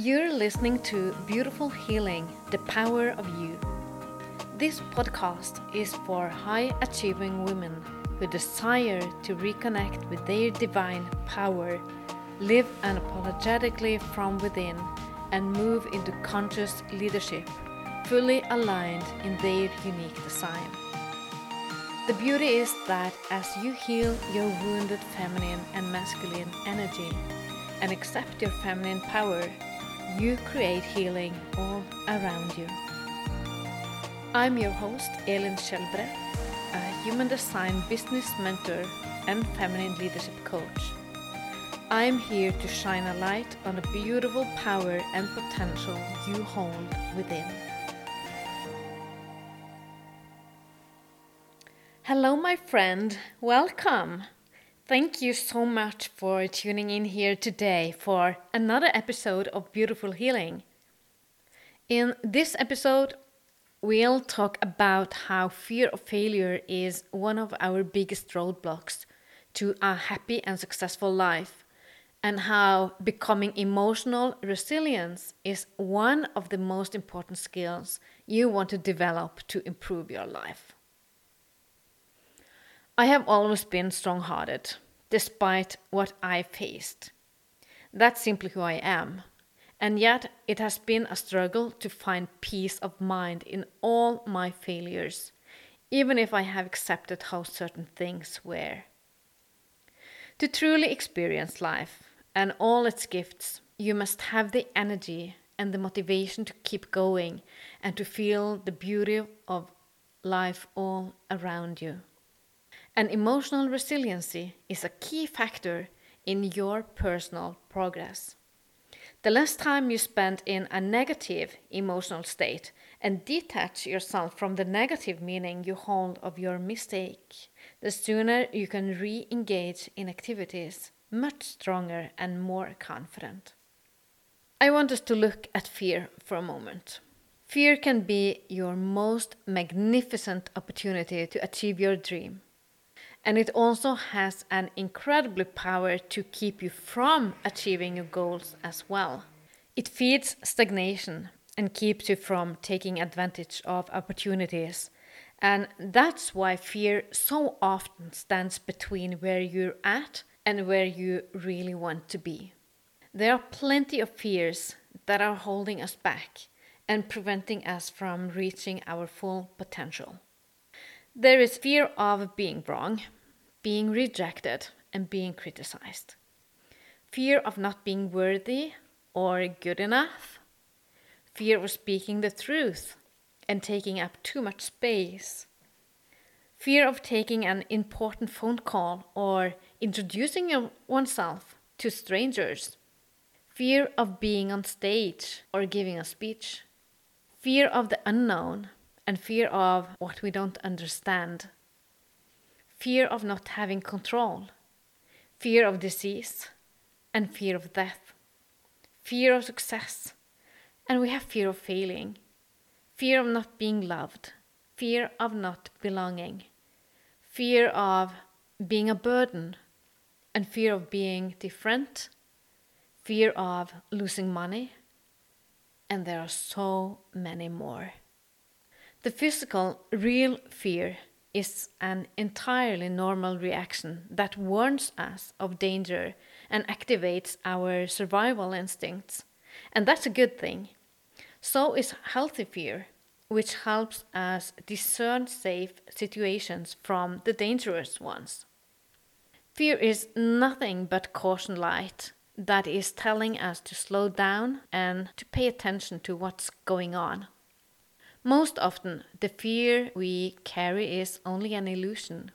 You're listening to Beautiful Healing The Power of You. This podcast is for high achieving women who desire to reconnect with their divine power, live unapologetically from within, and move into conscious leadership, fully aligned in their unique design. The beauty is that as you heal your wounded feminine and masculine energy and accept your feminine power, you create healing all around you. I'm your host, Elin Skjelbred, a human design business mentor and feminine leadership coach. I'm here to shine a light on the beautiful power and potential you hold within. Hello, my friend. Welcome. Thank you so much for tuning in here today for another episode of Beautiful Healing. In this episode, we'll talk about how fear of failure is one of our biggest roadblocks to a happy and successful life, and how becoming emotional resilience is one of the most important skills you want to develop to improve your life. I have always been strong hearted, despite what I faced. That's simply who I am. And yet, it has been a struggle to find peace of mind in all my failures, even if I have accepted how certain things were. To truly experience life and all its gifts, you must have the energy and the motivation to keep going and to feel the beauty of life all around you. And emotional resiliency is a key factor in your personal progress. The less time you spend in a negative emotional state and detach yourself from the negative meaning you hold of your mistake, the sooner you can re engage in activities much stronger and more confident. I want us to look at fear for a moment. Fear can be your most magnificent opportunity to achieve your dream and it also has an incredible power to keep you from achieving your goals as well. It feeds stagnation and keeps you from taking advantage of opportunities. And that's why fear so often stands between where you're at and where you really want to be. There are plenty of fears that are holding us back and preventing us from reaching our full potential. There is fear of being wrong, being rejected, and being criticized. Fear of not being worthy or good enough. Fear of speaking the truth and taking up too much space. Fear of taking an important phone call or introducing oneself to strangers. Fear of being on stage or giving a speech. Fear of the unknown and fear of what we don't understand. Fear of not having control. Fear of disease and fear of death. Fear of success. And we have fear of failing. Fear of not being loved. Fear of not belonging. Fear of being a burden. And fear of being different. Fear of losing money. And there are so many more. The physical, real fear is an entirely normal reaction that warns us of danger and activates our survival instincts. And that's a good thing. So is healthy fear, which helps us discern safe situations from the dangerous ones. Fear is nothing but caution light that is telling us to slow down and to pay attention to what's going on. Most often, the fear we carry is only an illusion.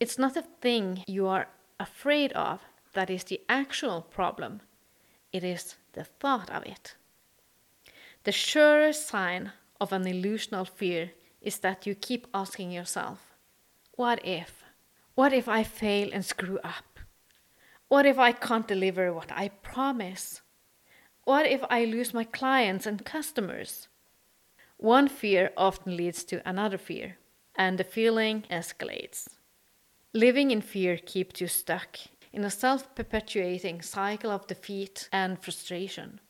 It's not a thing you are afraid of that is the actual problem, it is the thought of it. The surest sign of an illusional fear is that you keep asking yourself, What if? What if I fail and screw up? What if I can't deliver what I promise? What if I lose my clients and customers? One fear often leads to another fear, and the feeling escalates. Living in fear keeps you stuck in a self perpetuating cycle of defeat and frustration.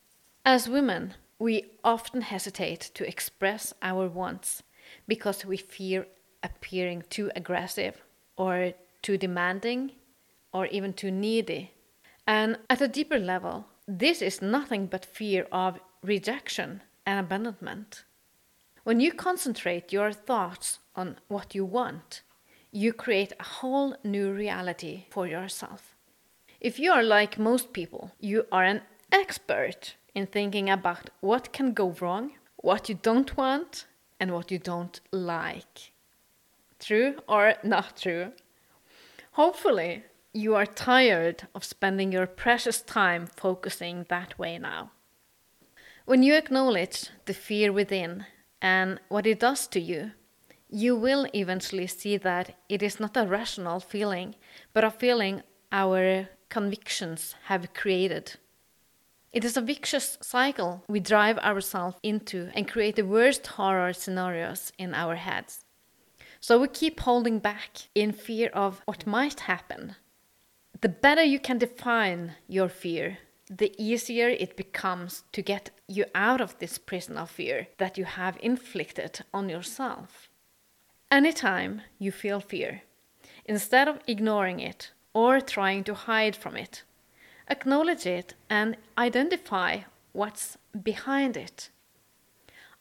As women, we often hesitate to express our wants because we fear appearing too aggressive or too demanding or even too needy. And at a deeper level, this is nothing but fear of rejection and abandonment. When you concentrate your thoughts on what you want, you create a whole new reality for yourself. If you are like most people, you are an expert in thinking about what can go wrong, what you don't want, and what you don't like. True or not true? Hopefully, you are tired of spending your precious time focusing that way now. When you acknowledge the fear within and what it does to you, you will eventually see that it is not a rational feeling, but a feeling our convictions have created. It is a vicious cycle we drive ourselves into and create the worst horror scenarios in our heads. So we keep holding back in fear of what might happen. The better you can define your fear, the easier it becomes to get you out of this prison of fear that you have inflicted on yourself. Anytime you feel fear, instead of ignoring it or trying to hide from it, acknowledge it and identify what's behind it.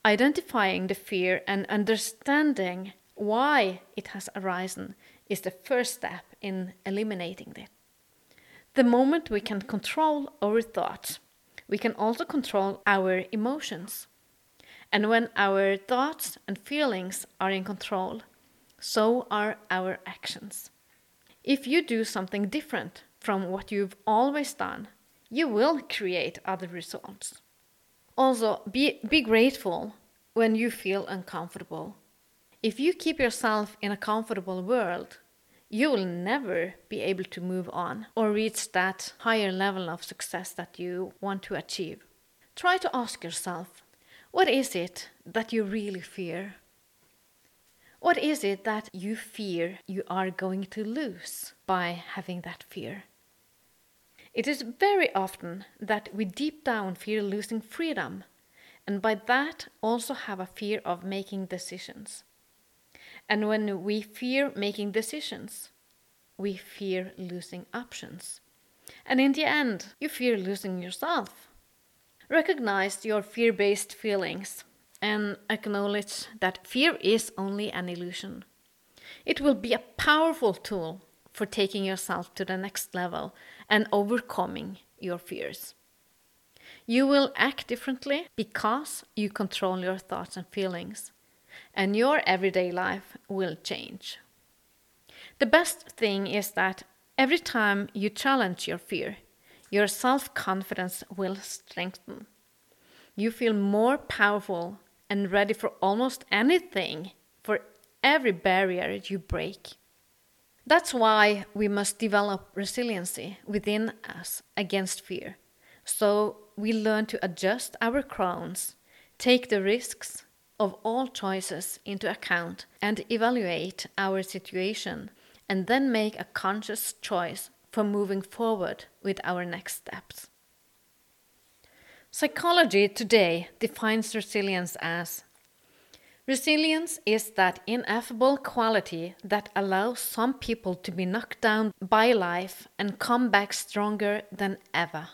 Identifying the fear and understanding why it has arisen is the first step in eliminating it. The moment we can control our thoughts, we can also control our emotions. And when our thoughts and feelings are in control, so are our actions. If you do something different from what you've always done, you will create other results. Also, be, be grateful when you feel uncomfortable. If you keep yourself in a comfortable world, you will never be able to move on or reach that higher level of success that you want to achieve. Try to ask yourself what is it that you really fear? What is it that you fear you are going to lose by having that fear? It is very often that we deep down fear losing freedom, and by that also have a fear of making decisions. And when we fear making decisions, we fear losing options. And in the end, you fear losing yourself. Recognize your fear based feelings and acknowledge that fear is only an illusion. It will be a powerful tool for taking yourself to the next level and overcoming your fears. You will act differently because you control your thoughts and feelings, and your everyday life will change. The best thing is that every time you challenge your fear, your self confidence will strengthen. You feel more powerful and ready for almost anything, for every barrier you break. That's why we must develop resiliency within us against fear. So we learn to adjust our crowns, take the risks of all choices into account, and evaluate our situation, and then make a conscious choice for moving forward with our next steps. Psychology today defines resilience as Resilience is that ineffable quality that allows some people to be knocked down by life and come back stronger than ever.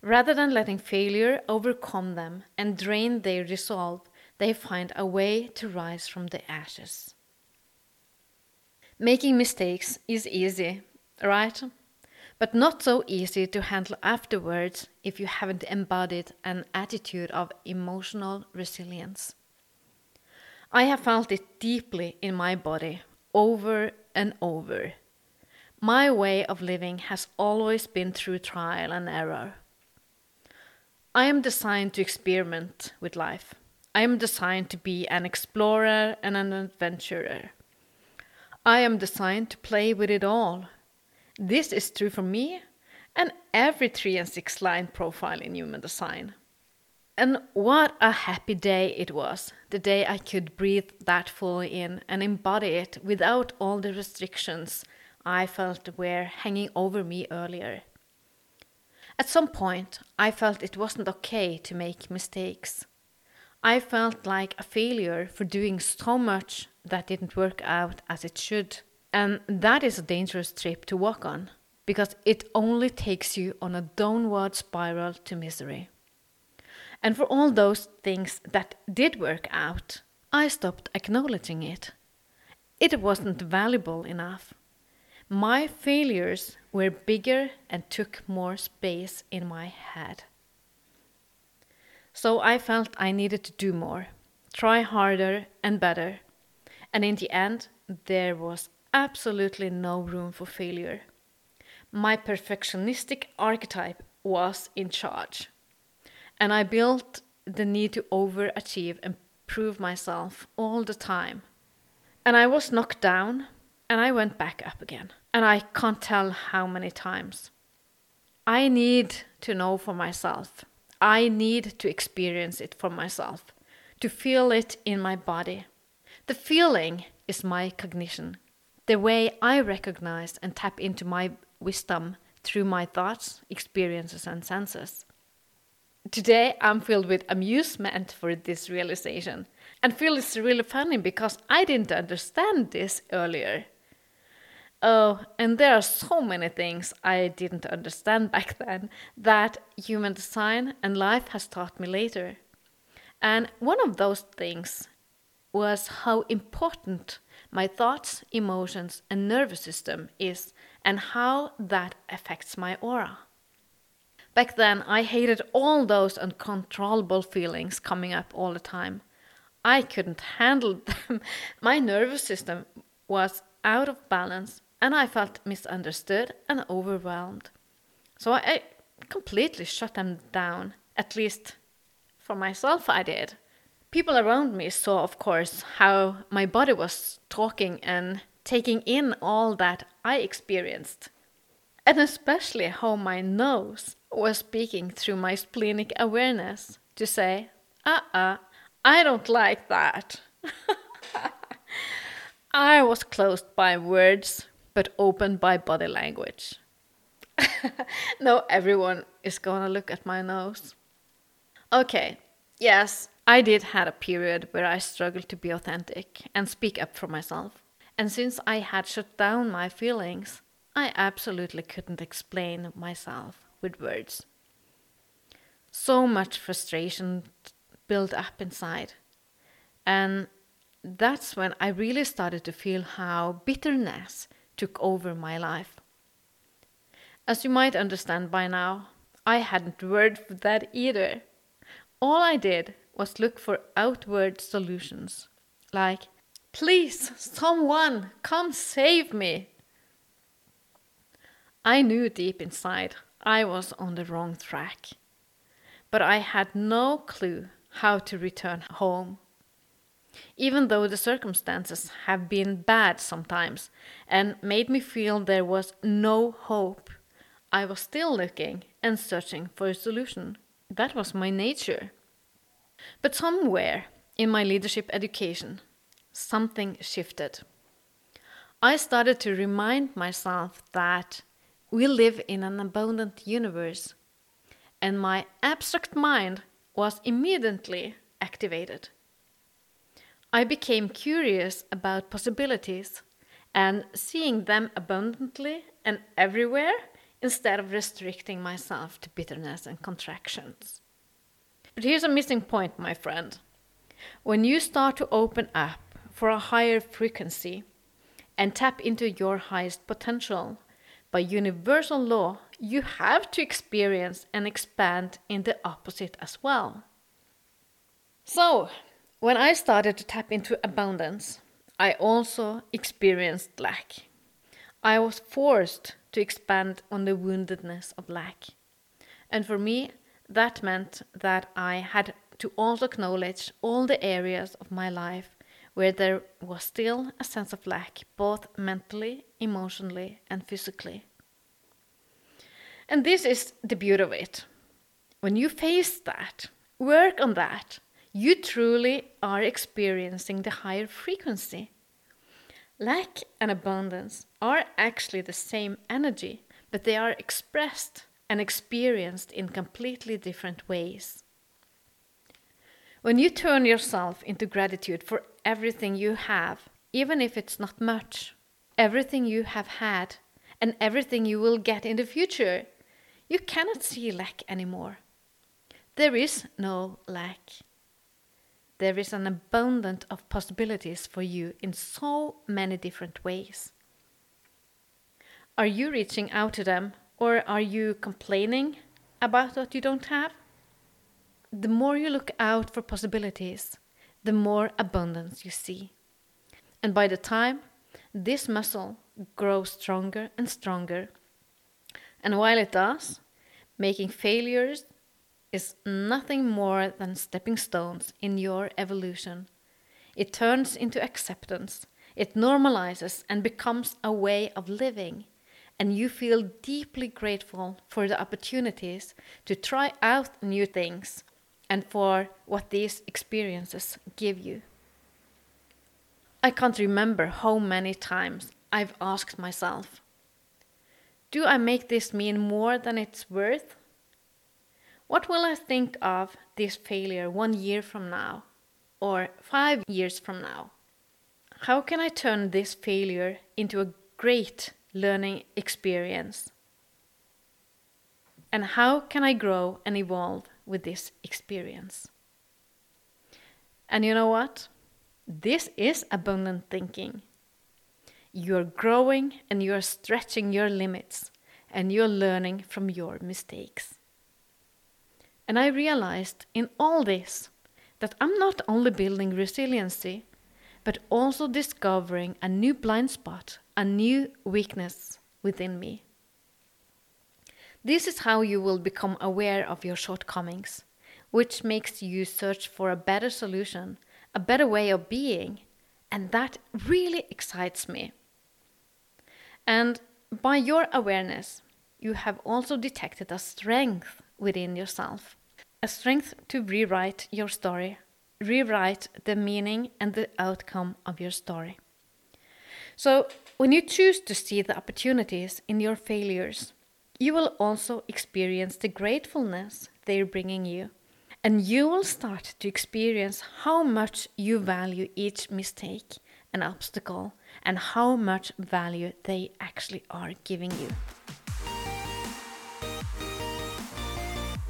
Rather than letting failure overcome them and drain their resolve, they find a way to rise from the ashes. Making mistakes is easy, right? But not so easy to handle afterwards if you haven't embodied an attitude of emotional resilience. I have felt it deeply in my body over and over. My way of living has always been through trial and error. I am designed to experiment with life. I am designed to be an explorer and an adventurer. I am designed to play with it all. This is true for me and every 3 and 6 line profile in human design. And what a happy day it was, the day I could breathe that fully in and embody it without all the restrictions I felt were hanging over me earlier. At some point, I felt it wasn't okay to make mistakes. I felt like a failure for doing so much that didn't work out as it should. And that is a dangerous trip to walk on because it only takes you on a downward spiral to misery. And for all those things that did work out, I stopped acknowledging it. It wasn't valuable enough. My failures were bigger and took more space in my head. So I felt I needed to do more, try harder and better. And in the end, there was absolutely no room for failure. My perfectionistic archetype was in charge. And I built the need to overachieve and prove myself all the time. And I was knocked down and I went back up again. And I can't tell how many times. I need to know for myself. I need to experience it for myself, to feel it in my body. The feeling is my cognition, the way I recognize and tap into my wisdom through my thoughts, experiences, and senses. Today, I'm filled with amusement for this realization and feel it's really funny because I didn't understand this earlier. Oh, and there are so many things I didn't understand back then that human design and life has taught me later. And one of those things was how important my thoughts, emotions, and nervous system is and how that affects my aura. Back then, I hated all those uncontrollable feelings coming up all the time. I couldn't handle them. My nervous system was out of balance and I felt misunderstood and overwhelmed. So I completely shut them down, at least for myself, I did. People around me saw, of course, how my body was talking and taking in all that I experienced, and especially how my nose was speaking through my splenic awareness to say, uh uh-uh, uh, I don't like that. I was closed by words but open by body language. no, everyone is gonna look at my nose. Okay, yes, I did had a period where I struggled to be authentic and speak up for myself. And since I had shut down my feelings, I absolutely couldn't explain myself with words. So much frustration built up inside. And that's when I really started to feel how bitterness took over my life. As you might understand by now, I hadn't word for that either. All I did was look for outward solutions, like, please, someone, come save me. I knew deep inside I was on the wrong track, but I had no clue how to return home even though the circumstances have been bad sometimes and made me feel there was no hope, I was still looking and searching for a solution. That was my nature. But somewhere in my leadership education, something shifted. I started to remind myself that we live in an abundant universe, and my abstract mind was immediately activated. I became curious about possibilities and seeing them abundantly and everywhere instead of restricting myself to bitterness and contractions. But here's a missing point, my friend. When you start to open up for a higher frequency and tap into your highest potential, by universal law, you have to experience and expand in the opposite as well. So, when I started to tap into abundance, I also experienced lack. I was forced to expand on the woundedness of lack. And for me, that meant that I had to also acknowledge all the areas of my life where there was still a sense of lack, both mentally, emotionally, and physically. And this is the beauty of it. When you face that, work on that, you truly are experiencing the higher frequency. Lack and abundance are actually the same energy, but they are expressed and experienced in completely different ways. When you turn yourself into gratitude for everything you have, even if it's not much, everything you have had, and everything you will get in the future, you cannot see lack anymore. There is no lack. There is an abundance of possibilities for you in so many different ways. Are you reaching out to them or are you complaining about what you don't have? The more you look out for possibilities, the more abundance you see. And by the time this muscle grows stronger and stronger, and while it does, making failures is nothing more than stepping stones in your evolution. It turns into acceptance, it normalizes and becomes a way of living and you feel deeply grateful for the opportunities to try out new things and for what these experiences give you. I can't remember how many times I've asked myself Do I make this mean more than it's worth? What will I think of this failure one year from now or five years from now? How can I turn this failure into a great learning experience? And how can I grow and evolve with this experience? And you know what? This is abundant thinking. You're growing and you're stretching your limits and you're learning from your mistakes. And I realized in all this that I'm not only building resiliency, but also discovering a new blind spot a new weakness within me. This is how you will become aware of your shortcomings, which makes you search for a better solution, a better way of being, and that really excites me. And by your awareness, you have also detected a strength within yourself, a strength to rewrite your story, rewrite the meaning and the outcome of your story. So, when you choose to see the opportunities in your failures, you will also experience the gratefulness they're bringing you. And you will start to experience how much you value each mistake and obstacle and how much value they actually are giving you.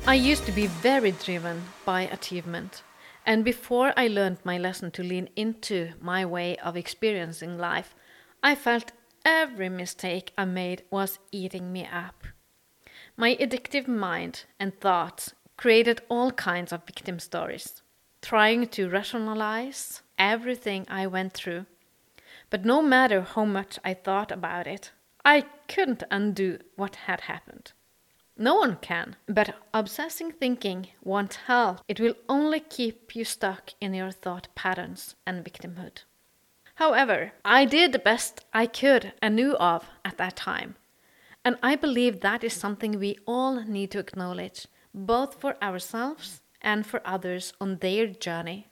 I used to be very driven by achievement. And before I learned my lesson to lean into my way of experiencing life, I felt every mistake I made was eating me up. My addictive mind and thoughts created all kinds of victim stories, trying to rationalize everything I went through. But no matter how much I thought about it, I couldn't undo what had happened. No one can, but obsessing thinking won't help. It will only keep you stuck in your thought patterns and victimhood. However, I did the best I could and knew of at that time. And I believe that is something we all need to acknowledge, both for ourselves and for others on their journey.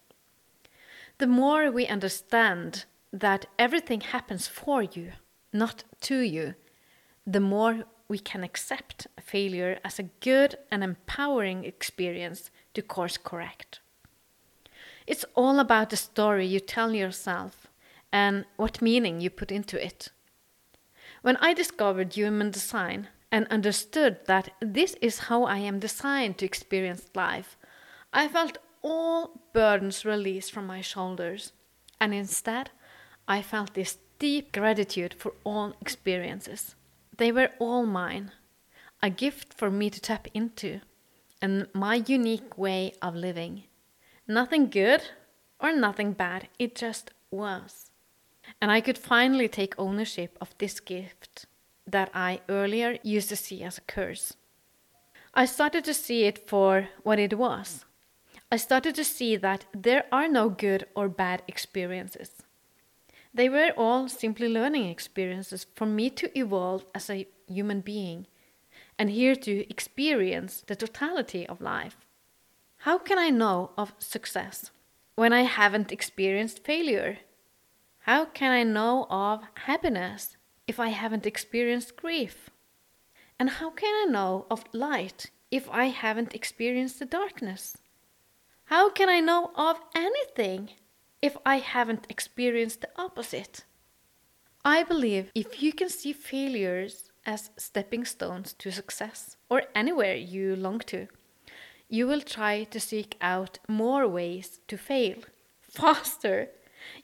The more we understand that everything happens for you, not to you, the more we can accept failure as a good and empowering experience to course correct. It's all about the story you tell yourself and what meaning you put into it. When I discovered human design and understood that this is how I am designed to experience life, I felt all burdens released from my shoulders, and instead, I felt this deep gratitude for all experiences. They were all mine, a gift for me to tap into, and my unique way of living. Nothing good or nothing bad, it just was. And I could finally take ownership of this gift that I earlier used to see as a curse. I started to see it for what it was. I started to see that there are no good or bad experiences. They were all simply learning experiences for me to evolve as a human being and here to experience the totality of life. How can I know of success when I haven't experienced failure? How can I know of happiness if I haven't experienced grief? And how can I know of light if I haven't experienced the darkness? How can I know of anything if I haven't experienced the opposite? I believe if you can see failures as stepping stones to success or anywhere you long to, you will try to seek out more ways to fail faster.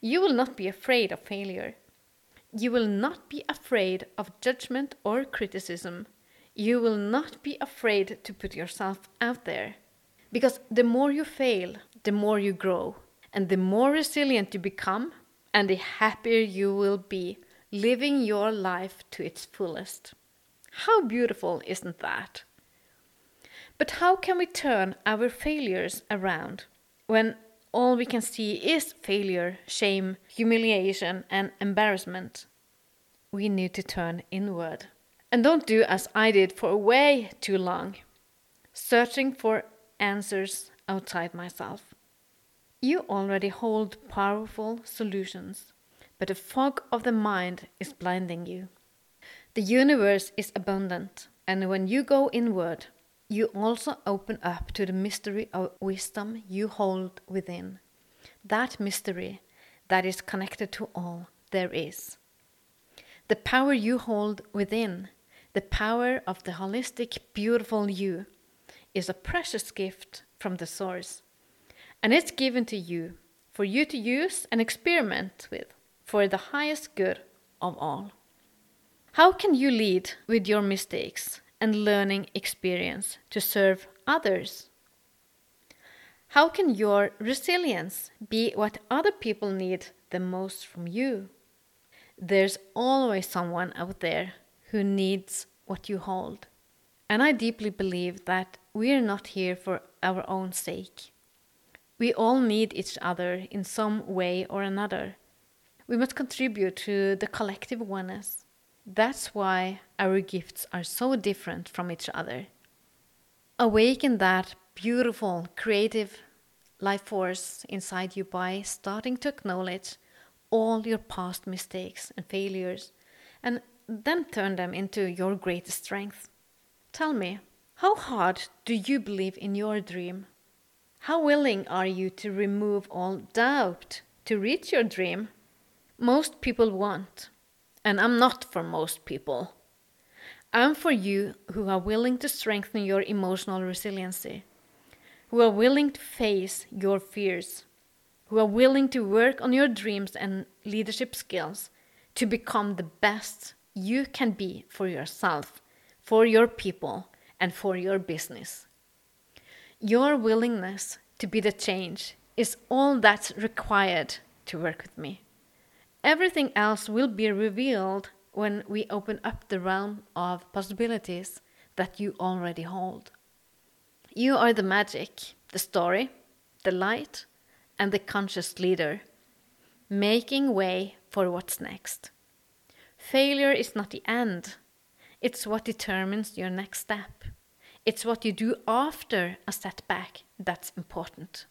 You will not be afraid of failure. You will not be afraid of judgment or criticism. You will not be afraid to put yourself out there. Because the more you fail, the more you grow. And the more resilient you become, and the happier you will be living your life to its fullest. How beautiful, isn't that? But how can we turn our failures around when all we can see is failure, shame, humiliation, and embarrassment? We need to turn inward. And don't do as I did for way too long, searching for answers outside myself. You already hold powerful solutions, but the fog of the mind is blinding you. The universe is abundant, and when you go inward, you also open up to the mystery of wisdom you hold within. That mystery that is connected to all there is. The power you hold within the power of the holistic, beautiful you is a precious gift from the source. And it's given to you for you to use and experiment with for the highest good of all. How can you lead with your mistakes and learning experience to serve others? How can your resilience be what other people need the most from you? There's always someone out there who needs what you hold. And I deeply believe that we are not here for our own sake. We all need each other in some way or another. We must contribute to the collective oneness. That's why our gifts are so different from each other. Awaken that beautiful, creative life force inside you by starting to acknowledge all your past mistakes and failures and then turn them into your greatest strength. Tell me, how hard do you believe in your dream? How willing are you to remove all doubt to reach your dream? Most people want, and I'm not for most people. I'm for you who are willing to strengthen your emotional resiliency, who are willing to face your fears, who are willing to work on your dreams and leadership skills to become the best you can be for yourself, for your people, and for your business. Your willingness to be the change is all that's required to work with me. Everything else will be revealed when we open up the realm of possibilities that you already hold. You are the magic, the story, the light, and the conscious leader, making way for what's next. Failure is not the end, it's what determines your next step. It's what you do after a setback that's important.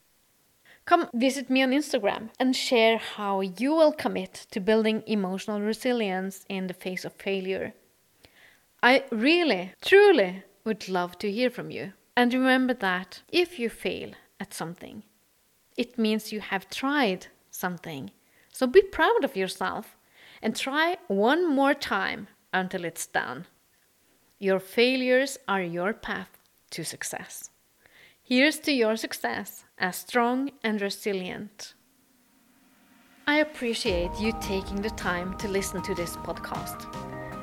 Come visit me on Instagram and share how you will commit to building emotional resilience in the face of failure. I really, truly would love to hear from you. And remember that if you fail at something, it means you have tried something. So be proud of yourself and try one more time until it's done. Your failures are your path to success. Here's to your success as strong and resilient. I appreciate you taking the time to listen to this podcast,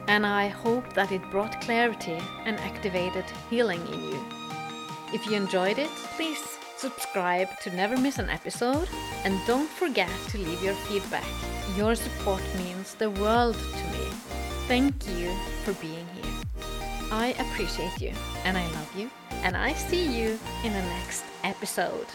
and I hope that it brought clarity and activated healing in you. If you enjoyed it, please subscribe to never miss an episode, and don't forget to leave your feedback. Your support means the world to me. Thank you for being here. I appreciate you, and I love you, and I see you in the next episode.